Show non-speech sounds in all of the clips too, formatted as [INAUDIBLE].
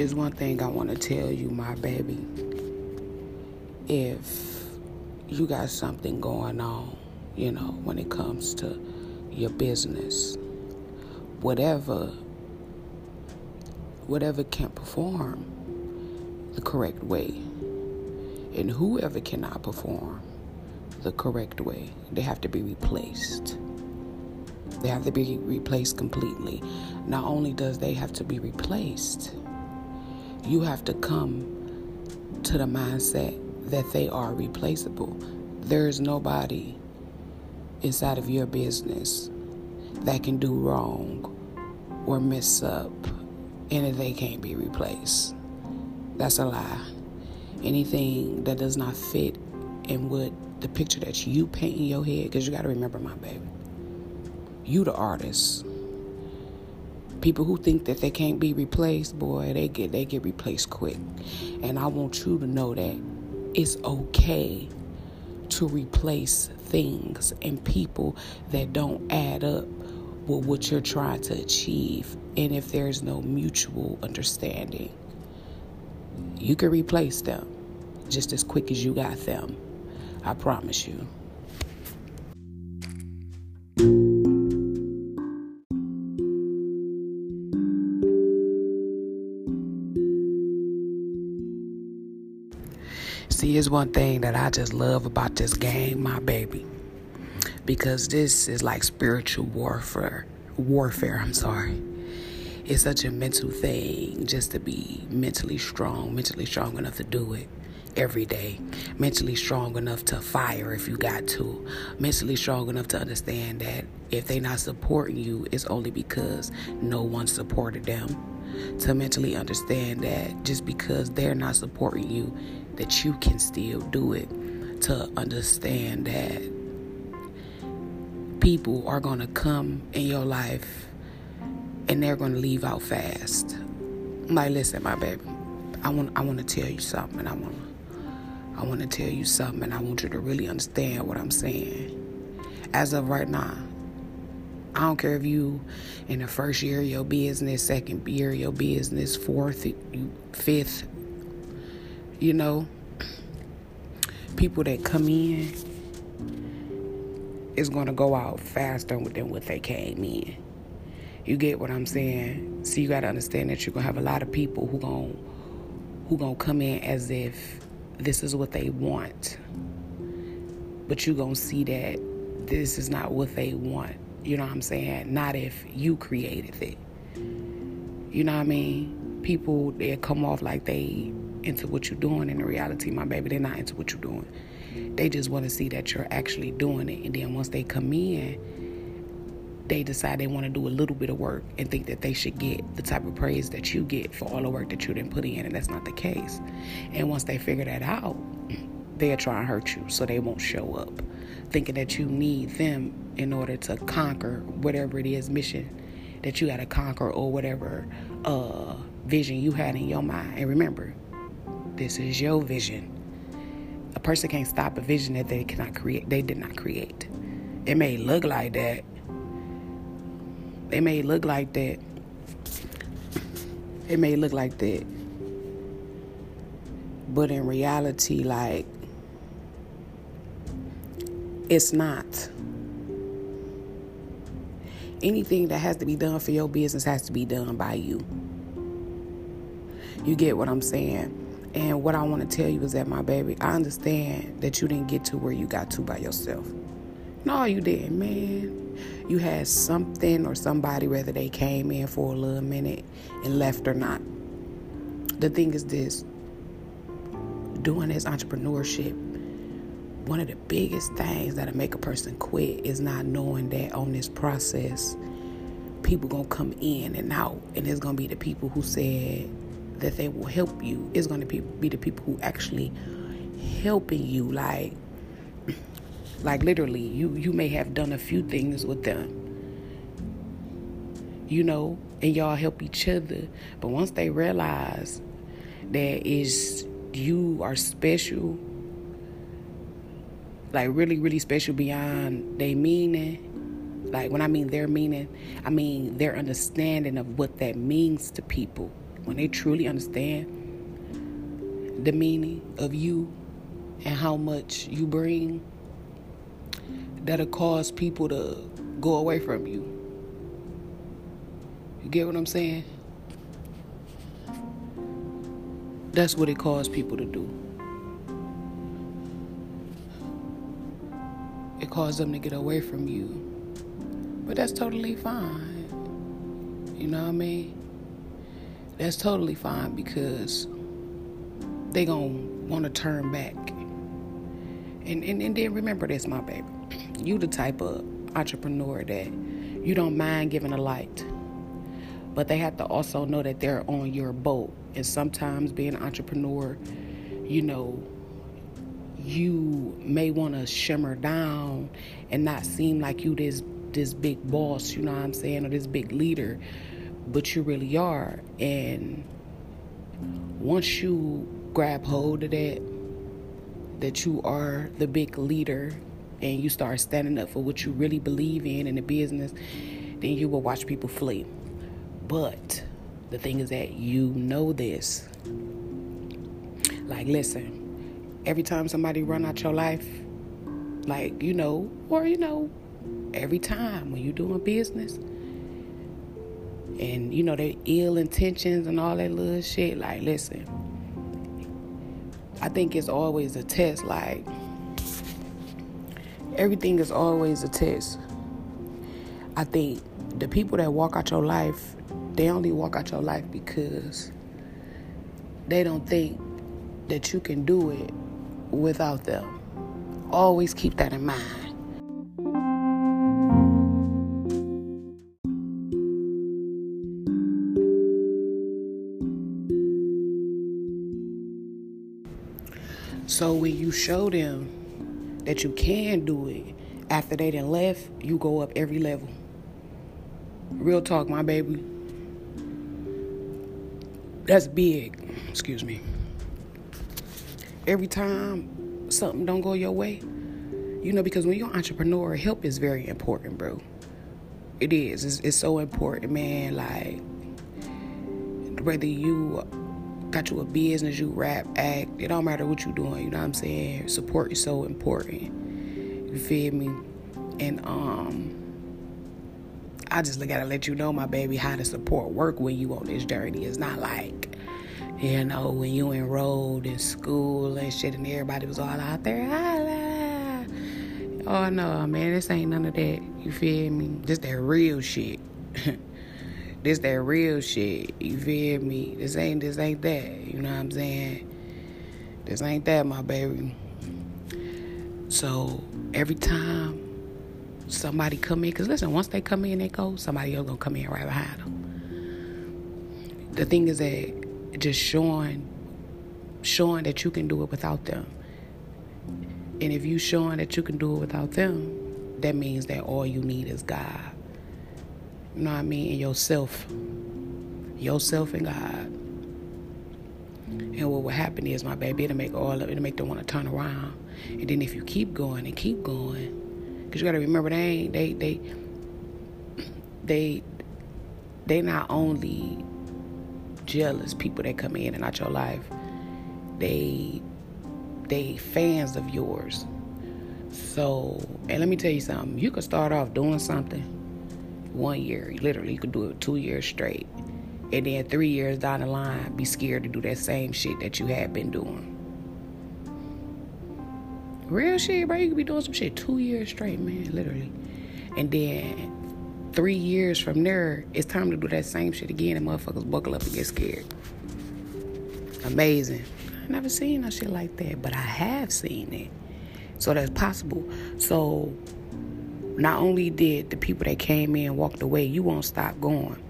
is one thing I want to tell you, my baby. If you got something going on, you know, when it comes to your business, whatever whatever can't perform the correct way and whoever cannot perform the correct way they have to be replaced they have to be replaced completely not only does they have to be replaced you have to come to the mindset that they are replaceable there is nobody inside of your business that can do wrong or mess up and they can't be replaced. That's a lie. Anything that does not fit in what the picture that you paint in your head, because you got to remember, my baby, you the artist. People who think that they can't be replaced, boy, they get they get replaced quick. And I want you to know that it's okay to replace things and people that don't add up with what you're trying to achieve. And if there's no mutual understanding, you can replace them just as quick as you got them. I promise you. It's one thing that I just love about this game, my baby because this is like spiritual warfare. Warfare, I'm sorry. It's such a mental thing just to be mentally strong, mentally strong enough to do it every day, mentally strong enough to fire if you got to, mentally strong enough to understand that if they're not supporting you, it's only because no one supported them. To mentally understand that just because they're not supporting you, that you can still do it. To understand that people are going to come in your life and they're going to leave out fast. Like, listen, my baby, I want I want to tell you something. And I want I want to tell you something, and I want you to really understand what I'm saying. As of right now, I don't care if you in the first year of your business, second year of your business, fourth, fifth. You know, people that come in is going to go out faster than what they came in. You get what I'm saying? So you got to understand that you're going to have a lot of people who going who going to come in as if this is what they want. But you're going to see that this is not what they want. You know what I'm saying? Not if you created it. You know what I mean? People they come off like they into what you're doing And in reality, my baby, they're not into what you're doing. They just want to see that you're actually doing it. And then once they come in, they decide they want to do a little bit of work and think that they should get the type of praise that you get for all the work that you didn't put in. And that's not the case. And once they figure that out, they'll try and hurt you so they won't show up, thinking that you need them in order to conquer whatever it is mission that you got to conquer or whatever uh, vision you had in your mind. And remember, this is your vision. A person can't stop a vision that they cannot create they did not create. It may look like that. It may look like that. It may look like that. But in reality like it's not. Anything that has to be done for your business has to be done by you. You get what i'm saying and what I want to tell you is that, my baby, I understand that you didn't get to where you got to by yourself. No, you didn't, man. You had something or somebody, whether they came in for a little minute and left or not. The thing is this doing this entrepreneurship, one of the biggest things that'll make a person quit is not knowing that on this process, people gonna come in and out, and it's gonna be the people who said, that they will help you is going to be, be the people who actually helping you. Like like literally you you may have done a few things with them you know and y'all help each other. But once they realize that is you are special like really really special beyond they meaning like when i mean their meaning i mean their understanding of what that means to people when they truly understand the meaning of you and how much you bring, that'll cause people to go away from you. You get what I'm saying? That's what it caused people to do. It caused them to get away from you. But that's totally fine. You know what I mean? That's totally fine because they gonna want to turn back. And, and and then remember this, my baby. You the type of entrepreneur that you don't mind giving a light. But they have to also know that they're on your boat. And sometimes being an entrepreneur, you know, you may want to shimmer down and not seem like you this this big boss, you know what I'm saying, or this big leader, but you really are. And once you grab hold of that, that you are the big leader and you start standing up for what you really believe in in the business, then you will watch people flee. But the thing is that you know this. Like, listen, every time somebody run out your life, like, you know, or, you know, every time when you're doing business, and, you know, they ill intentions and all that little shit, like, listen, I think it's always a test. Like, everything is always a test. I think the people that walk out your life, they only walk out your life because they don't think that you can do it without them. Always keep that in mind. So when you show them that you can do it after they done left, you go up every level. Real talk, my baby. That's big. Excuse me. Every time something don't go your way, you know, because when you're an entrepreneur, help is very important, bro. It is. It's, it's so important, man. Like, whether you got you a business, you rap, act, it don't matter what you doing, you know what I'm saying? Support is so important. You feel me? And um I just gotta let you know, my baby, how to support work when you on this journey. It's not like, you know, when you enrolled in school and shit and everybody was all out there. Ah, oh no, man, this ain't none of that. You feel me? This that real shit. [LAUGHS] This that real shit. You feel me? This ain't this ain't that. You know what I'm saying? This ain't that, my baby. So every time somebody come in, cause listen, once they come in, they go. Somebody else gonna come in right behind them. The thing is that just showing, showing that you can do it without them. And if you showing that you can do it without them, that means that all you need is God. You know what I mean? And yourself. Yourself and God. And what will happen is, my baby, it'll make all of it'll make them want to turn around. And then if you keep going and keep going, because you got to remember, they ain't they they they they not only jealous people that come in and out your life, they they fans of yours. So, and let me tell you something. You could start off doing something one year. Literally, you could do it two years straight. And then three years down the line, be scared to do that same shit that you had been doing. Real shit, bro. You could be doing some shit two years straight, man, literally. And then three years from there, it's time to do that same shit again, and motherfuckers buckle up and get scared. Amazing. I never seen no shit like that, but I have seen it. So that's possible. So not only did the people that came in walked away, you won't stop going.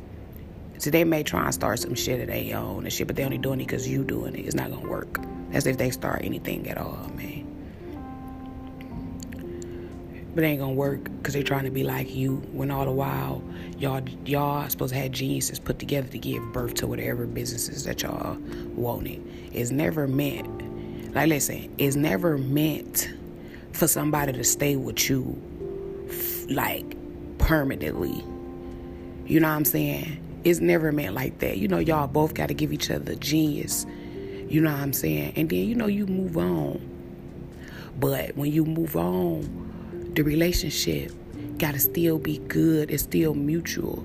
So they may try and start some shit of their own and shit, but they only doing it because you doing it. It's not gonna work. That's if they start anything at all, man. But it ain't gonna work because they trying to be like you. When all the while y'all y'all supposed to have geniuses put together to give birth to whatever businesses that y'all wanted. It's never meant. Like listen, it's never meant for somebody to stay with you like permanently. You know what I'm saying? it's never meant like that. You know, y'all both got to give each other genius. You know what I'm saying? And then, you know, you move on. But when you move on, the relationship got to still be good. It's still mutual.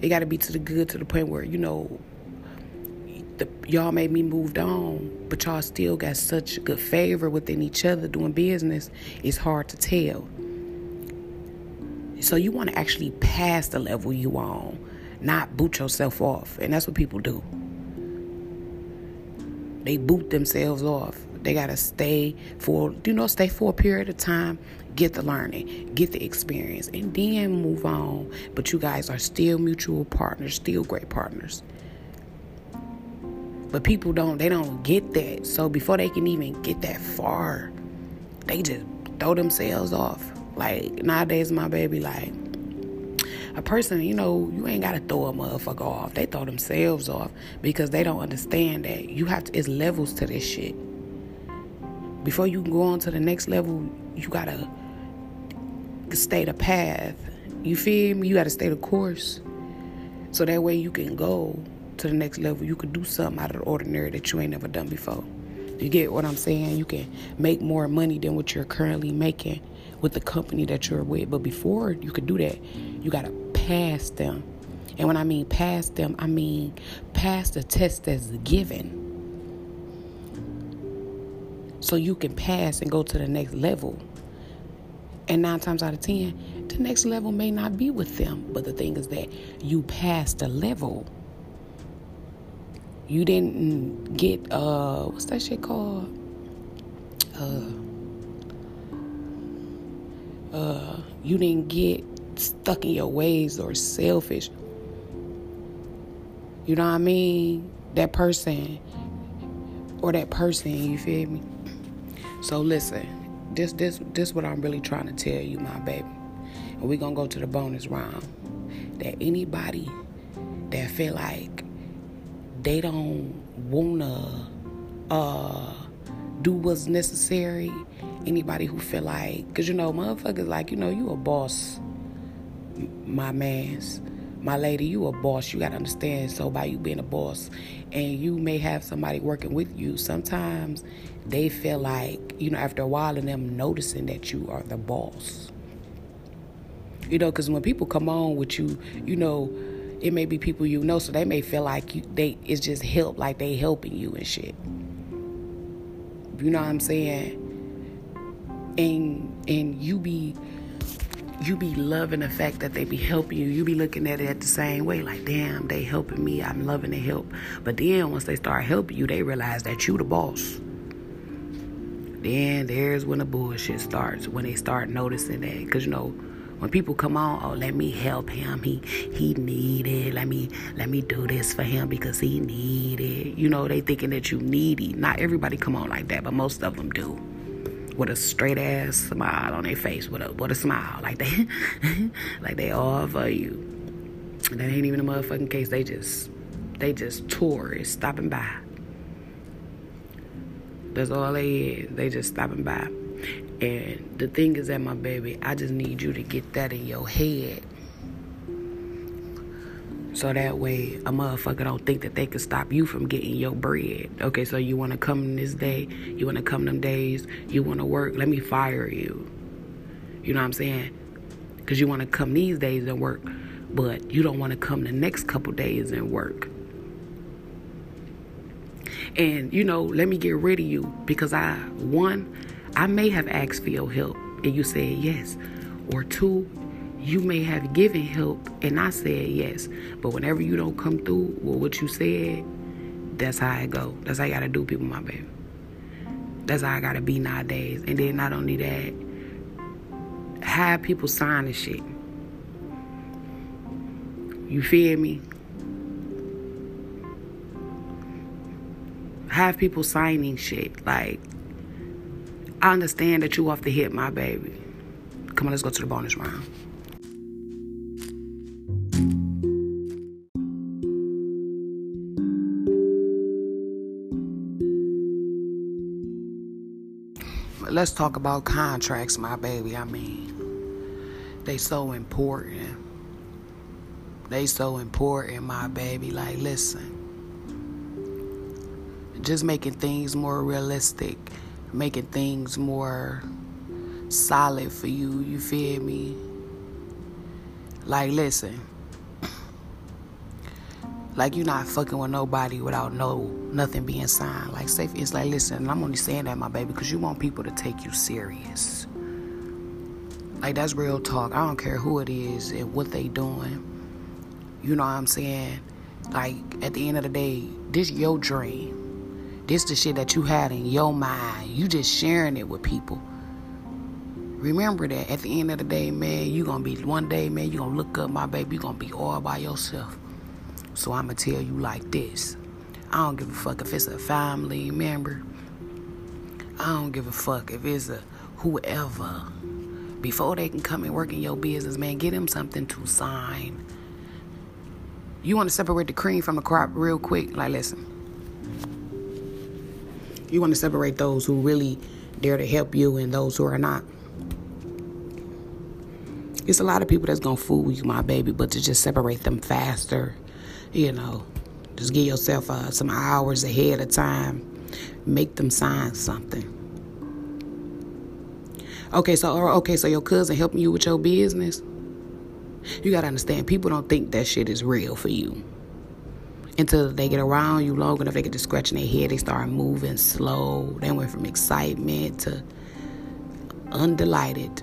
It got to be to the good to the point where, you know, the, y'all made me moved on, but y'all still got such good favor within each other doing business. It's hard to tell. So you want to actually pass the level you on, not boot yourself off. And that's what people do. They boot themselves off. They gotta stay for you know, stay for a period of time, get the learning, get the experience, and then move on. But you guys are still mutual partners, still great partners. But people don't they don't get that. So before they can even get that far, they just throw themselves off. Like nowadays, my baby, like a person, you know, you ain't gotta throw a motherfucker off. They throw themselves off because they don't understand that you have to. It's levels to this shit. Before you can go on to the next level, you gotta stay the path. You feel me? You gotta stay the course. So that way you can go to the next level. You can do something out of the ordinary that you ain't never done before. You get what I'm saying? You can make more money than what you're currently making with the company that you're with. But before you could do that, you got to pass them. And when I mean pass them, I mean pass the test that's given. So you can pass and go to the next level. And nine times out of ten, the next level may not be with them. But the thing is that you passed the level. You didn't get uh what's that shit called? Uh uh, you didn't get stuck in your ways or selfish. You know what I mean? That person or that person, you feel me? So listen, this this this what I'm really trying to tell you, my baby. And we're gonna go to the bonus round. That anybody that feel like they don't wanna uh do what's necessary anybody who feel like, because you know, motherfuckers, like, you know, you a boss, my man's, my lady, you a boss. You got to understand. So, by you being a boss, and you may have somebody working with you, sometimes they feel like, you know, after a while, and them noticing that you are the boss. You know, because when people come on with you, you know, it may be people you know, so they may feel like you, they it's just help, like they helping you and shit. You know what I'm saying? And and you be you be loving the fact that they be helping you. You be looking at it at the same way, like, damn, they helping me. I'm loving the help. But then once they start helping you, they realize that you the boss. Then there's when the bullshit starts. When they start noticing that, because you know, when people come on, oh, let me help him. He he needed. Let me let me do this for him because he needed. You know, they thinking that you needy. Not everybody come on like that, but most of them do with a straight ass smile on their face, with a with a smile, like they [LAUGHS] like they all for you. That ain't even a motherfucking case. They just they just tourists stopping by. That's all they is. They just stopping by. And the thing is that my baby, I just need you to get that in your head so that way a motherfucker don't think that they can stop you from getting your bread. Okay, so you wanna come this day, you wanna come them days, you wanna work, let me fire you. You know what I'm saying? Cause you wanna come these days and work, but you don't wanna come the next couple days and work. And you know, let me get rid of you because I one, I may have asked for your help and you said yes. Or two, you may have given help and I said yes. But whenever you don't come through with what you said, that's how I go. That's how I gotta do people, my baby. That's how I gotta be nowadays. And then not only that, have people sign the shit. You feel me? Have people signing shit. Like, I understand that you off the hit, my baby. Come on, let's go to the bonus round. Let's talk about contracts, my baby. I mean, they so important. They so important, my baby. Like, listen. Just making things more realistic, making things more solid for you. You feel me? Like, listen. Like you're not fucking with nobody without no nothing being signed. Like safe, it's like listen. I'm only saying that, my baby, because you want people to take you serious. Like that's real talk. I don't care who it is and what they doing. You know what I'm saying? Like at the end of the day, this your dream. This the shit that you had in your mind. You just sharing it with people. Remember that at the end of the day, man, you gonna be one day, man, you gonna look up my baby, you gonna be all by yourself. So I'ma tell you like this. I don't give a fuck if it's a family member. I don't give a fuck if it's a whoever. Before they can come and work in your business, man, get them something to sign. You want to separate the cream from the crop real quick? Like, listen. You want to separate those who really dare to help you and those who are not. It's a lot of people that's gonna fool you, my baby, but to just separate them faster you know, just give yourself uh, some hours ahead of time. Make them sign something. Okay, so okay, so your cousin helping you with your business. You gotta understand, people don't think that shit is real for you. Until they get around you long enough, they get to scratching their head, they start moving slow. They went from excitement to undelighted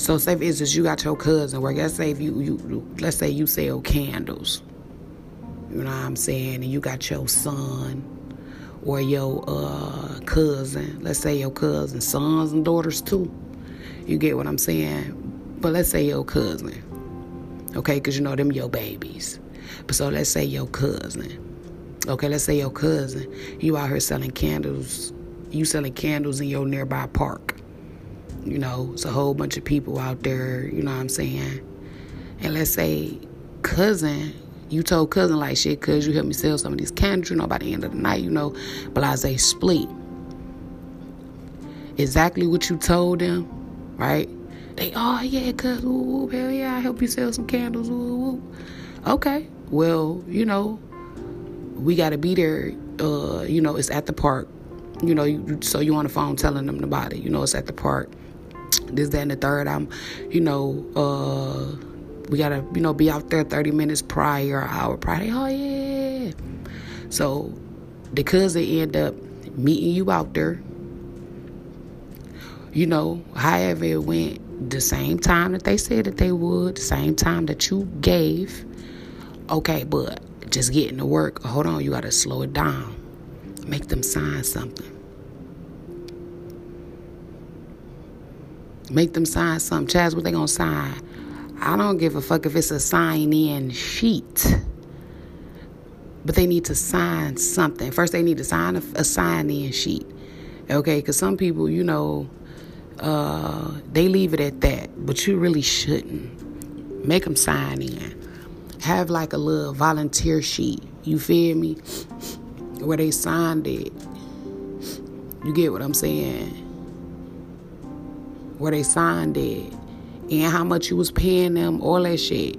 so say for instance you got your cousin work. Let's say if you, you let's say you sell candles. You know what I'm saying? And you got your son or your uh, cousin. Let's say your cousin, sons and daughters too. You get what I'm saying? But let's say your cousin. Okay, because you know them your babies. But so let's say your cousin. Okay, let's say your cousin. You out here selling candles. You selling candles in your nearby park. You know, it's a whole bunch of people out there, you know what I'm saying? And let's say cousin, you told cousin like shit, cuz you helped me sell some of these candles, you know, by the end of the night, you know, blase split. Exactly what you told them, right? They, oh yeah, cuz, hell yeah, I help you sell some candles, ooh, ooh. Okay, well, you know, we gotta be there, uh, you know, it's at the park. You know, you, so you on the phone telling them about it. You know, it's at the park this, that, and the third. I'm, you know, uh, we gotta, you know, be out there 30 minutes prior, hour prior. Oh yeah. So the cousin end up meeting you out there. You know, however it went, the same time that they said that they would, the same time that you gave. Okay, but just getting to work. Hold on, you gotta slow it down. Make them sign something. Make them sign something. Chazz, what they gonna sign? I don't give a fuck if it's a sign in sheet. But they need to sign something. First, they need to sign a, a sign in sheet. Okay, because some people, you know, uh, they leave it at that, but you really shouldn't. Make them sign in. Have like a little volunteer sheet. You feel me? Where they signed it. You get what I'm saying? where they signed it and how much you was paying them, all that shit.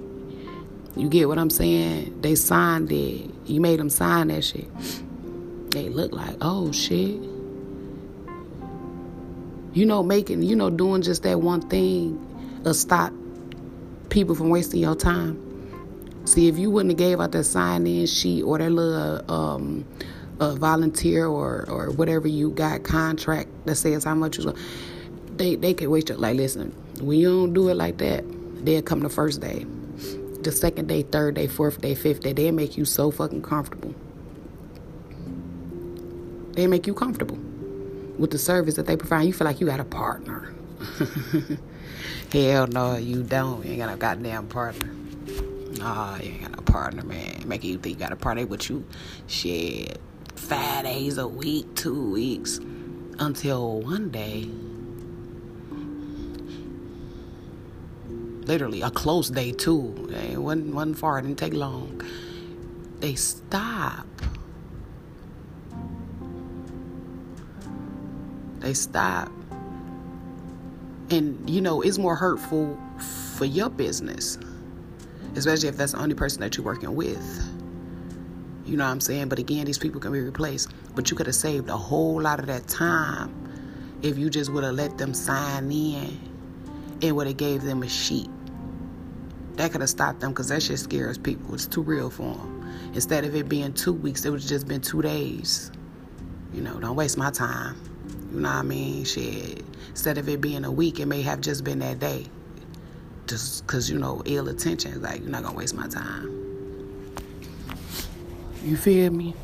You get what I'm saying? They signed it. You made them sign that shit. They look like, oh shit. You know, making, you know, doing just that one thing will stop people from wasting your time. See, if you wouldn't have gave out that sign-in sheet or that little um, uh, volunteer or or whatever you got contract that says how much you they they could waste wait. Like, listen, when you don't do it like that, they'll come the first day, the second day, third day, fourth day, fifth day. They'll make you so fucking comfortable. They make you comfortable with the service that they provide. You feel like you got a partner. [LAUGHS] Hell no, you don't. You ain't got a goddamn partner. Nah, you ain't got a partner, man. Making you think you got a partner with you. Shit. Five days a week, two weeks. Until one day literally a close day too. It wasn't, wasn't far, it didn't take long. They stop. They stop. And you know, it's more hurtful for your business. especially if that's the only person that you're working with. You know what I'm saying? But again, these people can be replaced. But you could have saved a whole lot of that time if you just would have let them sign in and would have gave them a sheet. That could have stopped them because that shit scares people. It's too real for them. Instead of it being two weeks, it would have just been two days. You know, don't waste my time. You know what I mean? Shit. Instead of it being a week, it may have just been that day. Just because, you know, ill attention. Like, you're not going to waste my time. You feel me?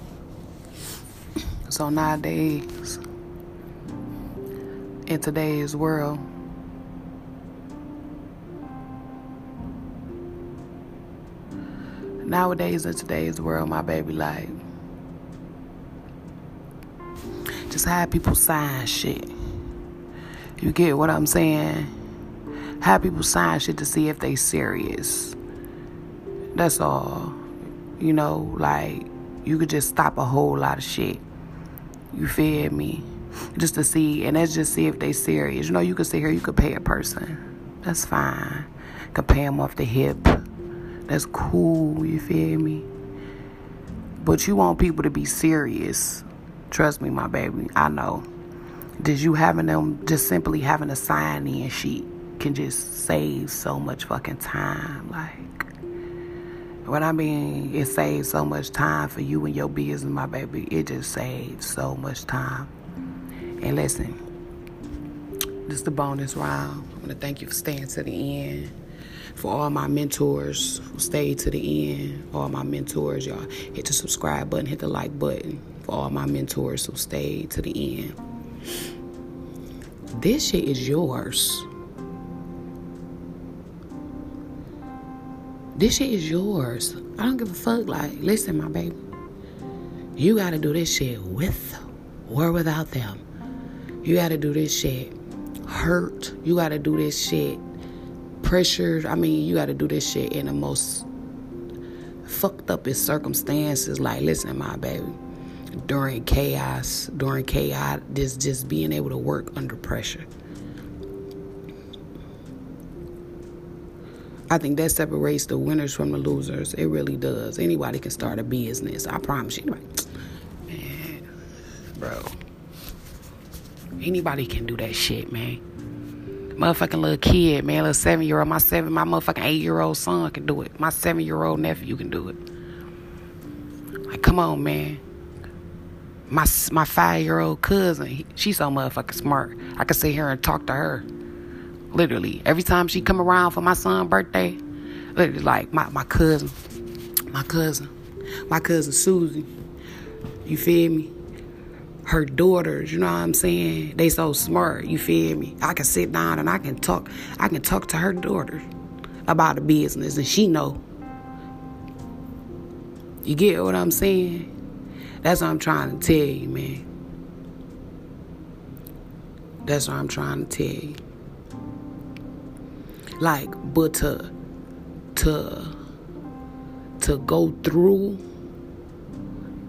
So nowadays, in today's world, nowadays in today's world, my baby, like, just have people sign shit. You get what I'm saying? Have people sign shit to see if they serious. That's all. You know, like you could just stop a whole lot of shit. You feel me? Just to see, and that's just see if they serious. You know, you could sit here, you could pay a person. That's fine. Could pay them off the hip. That's cool. You feel me? But you want people to be serious. Trust me, my baby. I know. Just you having them, just simply having a sign in sheet can just save so much fucking time. Like, what I mean, it saves so much time for you and your business, my baby. It just saves so much time. And listen, this is the bonus round. I want to thank you for staying to the end. For all my mentors stayed to the end, all my mentors, y'all hit the subscribe button, hit the like button. For all my mentors who stayed to the end. This shit is yours. This shit is yours. I don't give a fuck. Like, listen, my baby. You gotta do this shit with or without them. You gotta do this shit hurt. You gotta do this shit pressured. I mean, you gotta do this shit in the most fucked up circumstances. Like, listen, my baby. During chaos, during chaos, just just being able to work under pressure. I think that separates the winners from the losers. It really does. Anybody can start a business. I promise you. Man, bro. Anybody can do that shit, man. Motherfucking little kid, man, little seven year old, my seven, my motherfucking eight year old son can do it. My seven year old nephew can do it. Like, come on, man. My my five year old cousin, she's so motherfucking smart. I can sit here and talk to her. Literally, every time she come around for my son's birthday, literally like my, my cousin, my cousin, my cousin Susie. You feel me? Her daughters, you know what I'm saying? They so smart, you feel me? I can sit down and I can talk, I can talk to her daughter about the business and she know. You get what I'm saying? That's what I'm trying to tell you, man. That's what I'm trying to tell you. Like, but to to to go through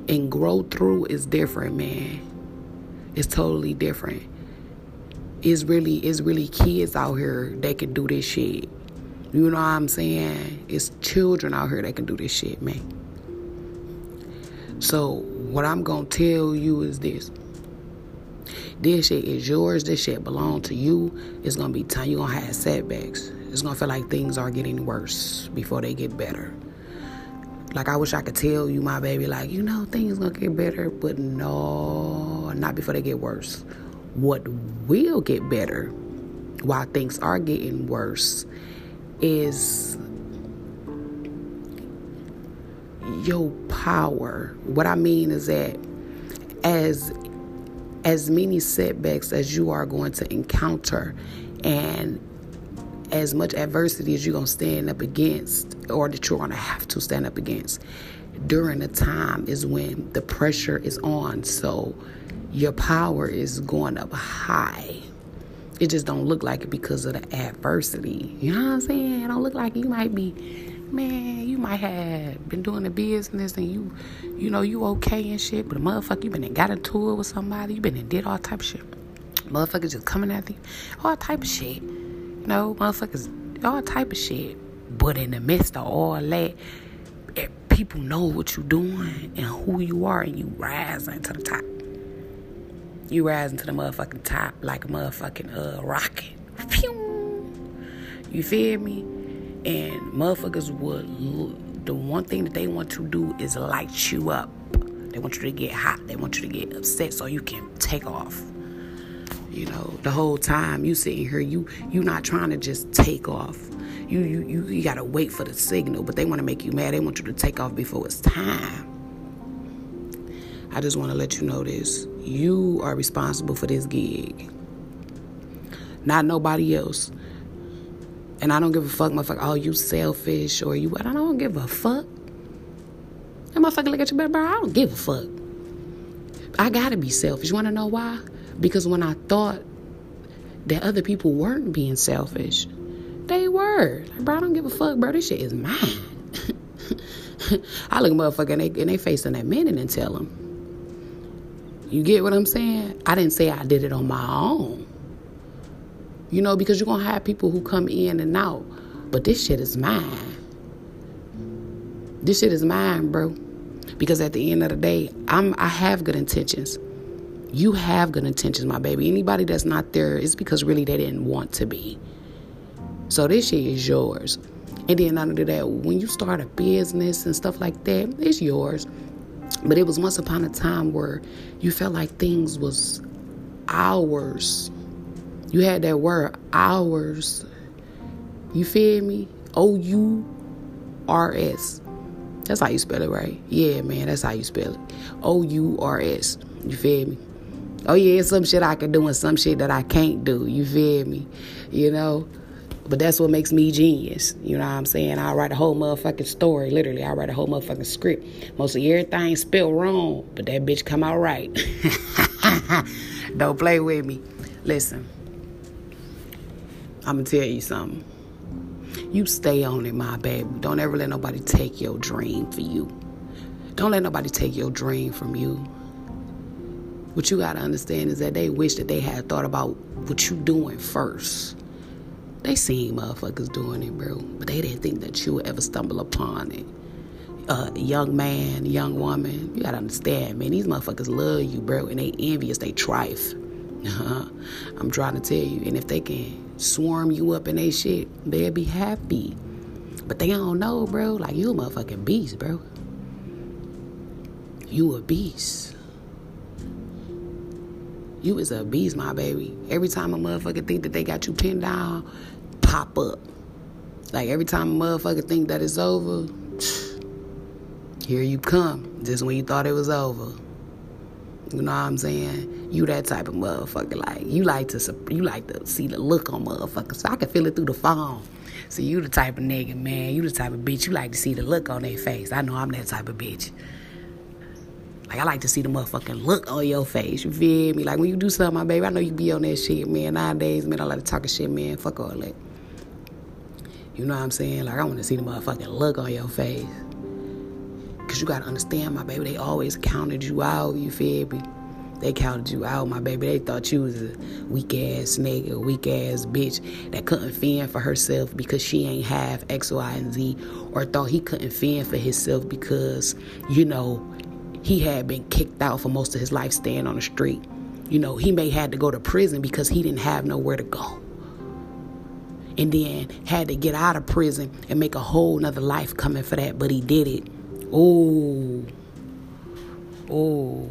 and grow through is different, man. It's totally different. It's really it's really kids out here that can do this shit. You know what I'm saying? It's children out here that can do this shit, man. So what I'm gonna tell you is this. This shit is yours. This shit belong to you. It's gonna be time. You're gonna have setbacks. It's gonna feel like things are getting worse before they get better. Like I wish I could tell you, my baby, like, you know, things gonna get better, but no, not before they get worse. What will get better while things are getting worse is your power. What I mean is that as as many setbacks as you are going to encounter and as much adversity as you're going to stand up against or that you're going to have to stand up against during the time is when the pressure is on. So your power is going up high. It just don't look like it because of the adversity. You know what i'm saying? It don't look like you might be man you might have been doing the business and you you know you okay and shit but a motherfucker you been and got into it with somebody you been and did all type of shit. Motherfuckers just coming at you all type of shit know, motherfuckers, all type of shit. But in the midst of all that, eh, people know what you're doing and who you are, and you rising to the top. You rising to the motherfucking top like a motherfucking uh, rocket. Phew. You feel me? And motherfuckers would, the one thing that they want to do is light you up. They want you to get hot. They want you to get upset so you can take off. You know, the whole time you sitting here, you you not trying to just take off. You you you, you gotta wait for the signal, but they want to make you mad. They want you to take off before it's time. I just want to let you know this. You are responsible for this gig. Not nobody else. And I don't give a fuck, motherfucker. Oh, you selfish or you. I don't give a fuck. That motherfucker look at you, bro. I don't give a fuck. I gotta be selfish. You wanna know why? Because when I thought that other people weren't being selfish, they were. Like, bro, I don't give a fuck, bro. This shit is mine. [LAUGHS] I look motherfucker and they, and they facing that minute and tell them. You get what I'm saying? I didn't say I did it on my own. You know, because you're going to have people who come in and out. But this shit is mine. This shit is mine, bro. Because at the end of the day, I'm I have good intentions. You have good intentions, my baby. Anybody that's not there is because really they didn't want to be. So this shit is yours. And then under that, when you start a business and stuff like that, it's yours. But it was once upon a time where you felt like things was ours. You had that word ours. You feel me? O U R S. That's how you spell it, right? Yeah, man, that's how you spell it. O U R S. You feel me? Oh yeah, it's some shit I can do and some shit that I can't do. You feel me? You know? But that's what makes me genius. You know what I'm saying? I write a whole motherfucking story. Literally, I write a whole motherfucking script. Most of everything spelled wrong, but that bitch come out right. [LAUGHS] Don't play with me. Listen, I'm gonna tell you something. You stay on it, my baby. Don't ever let nobody take your dream for you. Don't let nobody take your dream from you. What you gotta understand is that they wish that they had thought about what you doing first. They seen motherfuckers doing it, bro, but they didn't think that you would ever stumble upon it. Uh, young man, young woman, you gotta understand, man. These motherfuckers love you, bro, and they envious, they trife. Uh-huh. I'm trying to tell you, and if they can swarm you up in they shit, they'll be happy. But they don't know, bro. Like you a motherfucking beast, bro. You a beast. You is a beast, my baby. Every time a motherfucker think that they got you pinned down, pop up. Like every time a motherfucker think that it's over, [SNIFFS] here you come. Just when you thought it was over. You know what I'm saying? You that type of motherfucker. Like you like to you like to see the look on motherfuckers. So I can feel it through the phone. So you the type of nigga, man. You the type of bitch. You like to see the look on their face. I know I'm that type of bitch. Like I like to see the motherfucking look on your face. You feel me? Like when you do something, my baby, I know you be on that shit, man. Nowadays, man, I like to talk a shit, man. Fuck all that. You know what I'm saying? Like I want to see the motherfucking look on your face. Cause you gotta understand, my baby, they always counted you out, you feel me? They counted you out, my baby. They thought you was a weak ass nigga, weak ass bitch that couldn't fend for herself because she ain't have X, Y, and Z, or thought he couldn't fend for himself because, you know, he had been kicked out for most of his life staying on the street. You know, he may had to go to prison because he didn't have nowhere to go. And then had to get out of prison and make a whole nother life coming for that, but he did it. Oh. Oh.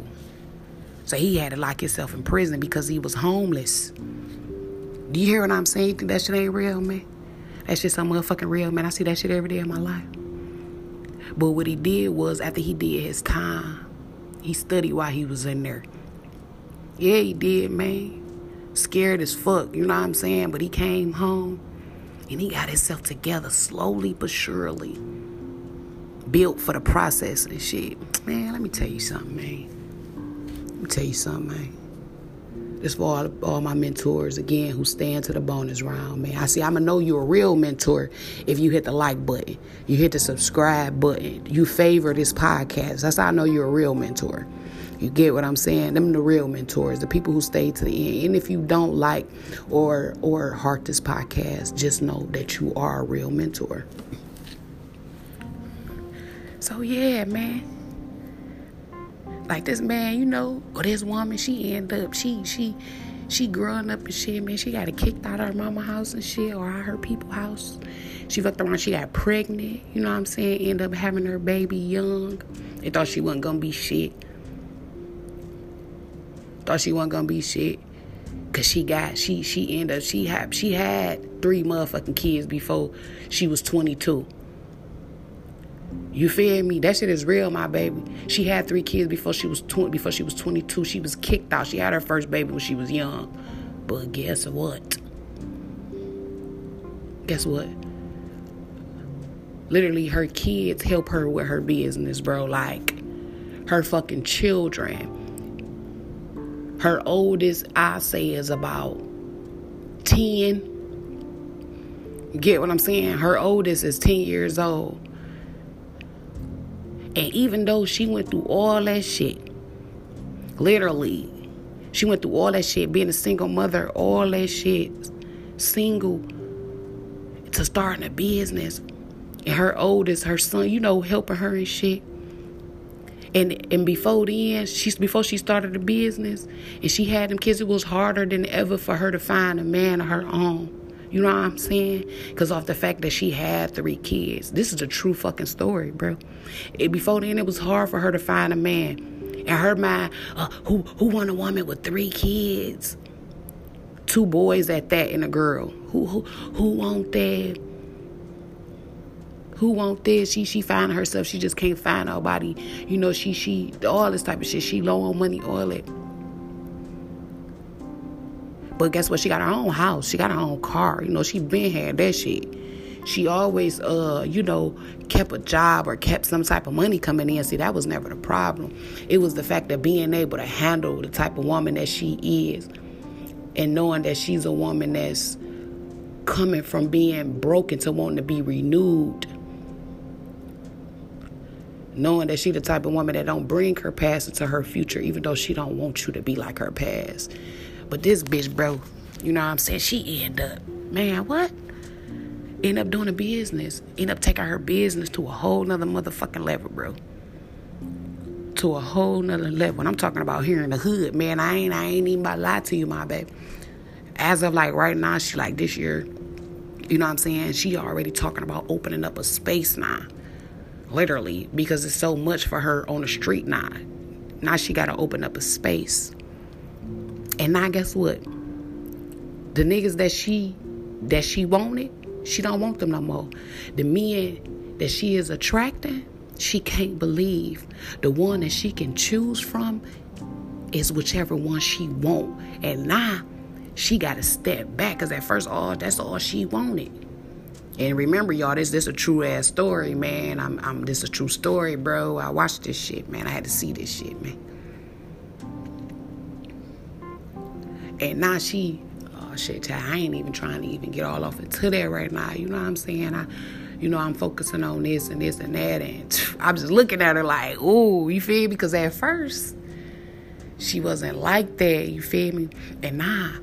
So he had to lock himself in prison because he was homeless. Do you hear what I'm saying? That shit ain't real, man? That shit some motherfucking real, man. I see that shit every day in my life. But what he did was, after he did his time, he studied while he was in there. Yeah, he did, man. Scared as fuck, you know what I'm saying? But he came home and he got himself together slowly but surely. Built for the process and shit. Man, let me tell you something, man. Let me tell you something, man. This for all, all my mentors again who stand to the bonus round, man. I see. I'ma know you're a real mentor if you hit the like button, you hit the subscribe button, you favor this podcast. That's how I know you're a real mentor. You get what I'm saying? Them the real mentors, the people who stay to the end. And if you don't like or or heart this podcast, just know that you are a real mentor. So yeah, man. Like this man, you know, or this woman, she end up, she she she growing up and shit, man. She got kicked out of her mama house and shit, or out her people house. She fucked around, she got pregnant, you know what I'm saying? End up having her baby young. They thought she wasn't gonna be shit. Thought she wasn't gonna be shit. Cause she got she she ended up she had she had three motherfucking kids before she was 22. You feel me? That shit is real, my baby. She had three kids before she was 20 before she was 22. She was kicked out. She had her first baby when she was young. But guess what? Guess what? Literally her kids help her with her business, bro. Like her fucking children her oldest, I say, is about 10. Get what I'm saying? Her oldest is 10 years old. And even though she went through all that shit, literally, she went through all that shit, being a single mother, all that shit, single, to starting a business. And her oldest, her son, you know, helping her and shit. And and before then, she's before she started the business and she had them kids, it was harder than ever for her to find a man of her own. You know what I'm saying? Because off the fact that she had three kids. This is a true fucking story, bro. It, before then, it was hard for her to find a man. In her mind, uh, who who want a woman with three kids? Two boys at that and a girl. Who who who want that? who want this? She she find herself. She just can't find nobody. You know, she she all this type of shit. She low on money, all it. But guess what? She got her own house. She got her own car. You know, she been had that shit. She always, uh, you know, kept a job or kept some type of money coming in. See, that was never the problem. It was the fact of being able to handle the type of woman that she is, and knowing that she's a woman that's coming from being broken to wanting to be renewed knowing that she the type of woman that don't bring her past into her future, even though she don't want you to be like her past. But this bitch, bro, you know what I'm saying? She end up, man, what? End up doing a business. End up taking her business to a whole nother motherfucking level, bro. To a whole nother level. And I'm talking about here in the hood, man. I ain't I ain't even about to lie to you, my baby. As of like right now, she like this year, you know what I'm saying? She already talking about opening up a space now literally, because it's so much for her on the street now. Now she got to open up a space. And now guess what? The niggas that she that she wanted, she don't want them no more. The men that she is attracting, she can't believe the one that she can choose from is whichever one she want. And now she got to step back because at first, all oh, that's all she wanted. And remember, y'all, this this a true ass story, man. I'm I'm this a true story, bro. I watched this shit, man. I had to see this shit, man. And now she, oh shit, I ain't even trying to even get all off into that right now. You know what I'm saying? I, you know, I'm focusing on this and this and that, and [SNIFFS] I'm just looking at her like, ooh, you feel me? Because at first, she wasn't like that. You feel me? And now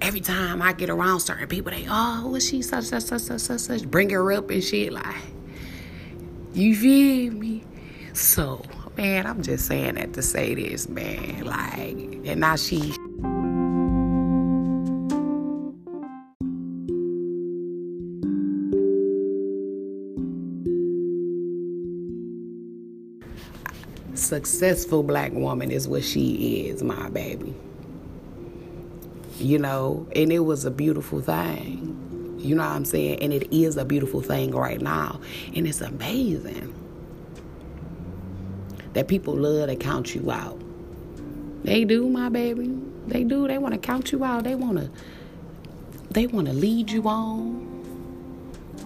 every time I get around certain people, they, oh, is she? Such, such, such, such, such, such. Bring her up and shit. Like, you feel me? So, man, I'm just saying that to say this, man. Like, and now she. Successful black woman is what she is, my baby you know, and it was a beautiful thing. You know what I'm saying? And it is a beautiful thing right now. And it's amazing that people love to count you out. They do, my baby. They do. They want to count you out. They want to they want to lead you on.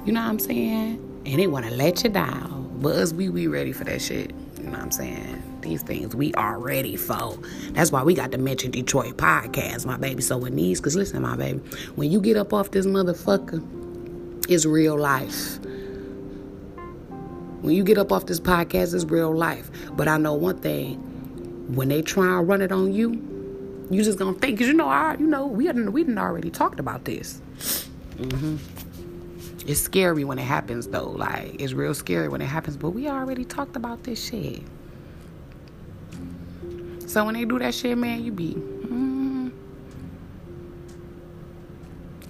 You know what I'm saying? And they want to let you down. But us, we we ready for that shit. You know what I'm saying? these things we are ready for. That's why we got the Mention Detroit podcast, my baby. So when these, because listen, my baby, when you get up off this motherfucker, it's real life. When you get up off this podcast, it's real life. But I know one thing when they try and run it on you, you just gonna think, cause you know, I, you know, we hadn't, we didn't already talked about this. Mm-hmm. It's scary when it happens, though. Like it's real scary when it happens, but we already talked about this shit. So when they do that shit, man, you be, mm,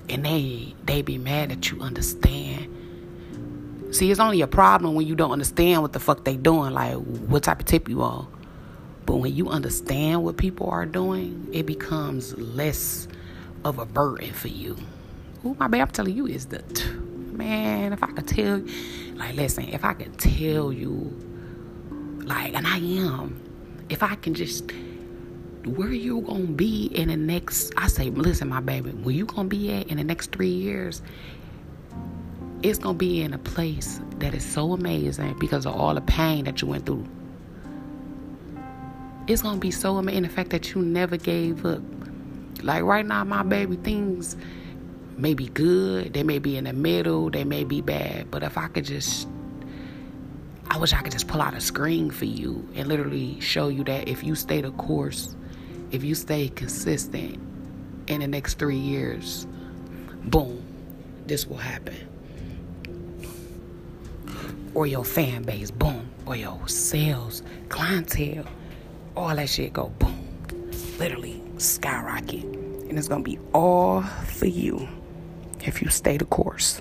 and they they be mad that you understand. See, it's only a problem when you don't understand what the fuck they doing, like what type of tip you on. But when you understand what people are doing, it becomes less of a burden for you. Ooh, my babe, I'm telling you, is the t- man. If I could tell, like, listen, if I could tell you, like, and I am, if I can just, where you gonna be in the next? I say, listen, my baby, where you gonna be at in the next three years? It's gonna be in a place that is so amazing because of all the pain that you went through it's gonna be so amazing the fact that you never gave up. Like right now, my baby, things may be good, they may be in the middle, they may be bad. But if I could just I wish I could just pull out a screen for you and literally show you that if you stay the course, if you stay consistent in the next three years, boom, this will happen. Or your fan base, boom, or your sales, clientele all that shit go boom, literally skyrocket. And it's gonna be all for you if you stay the course.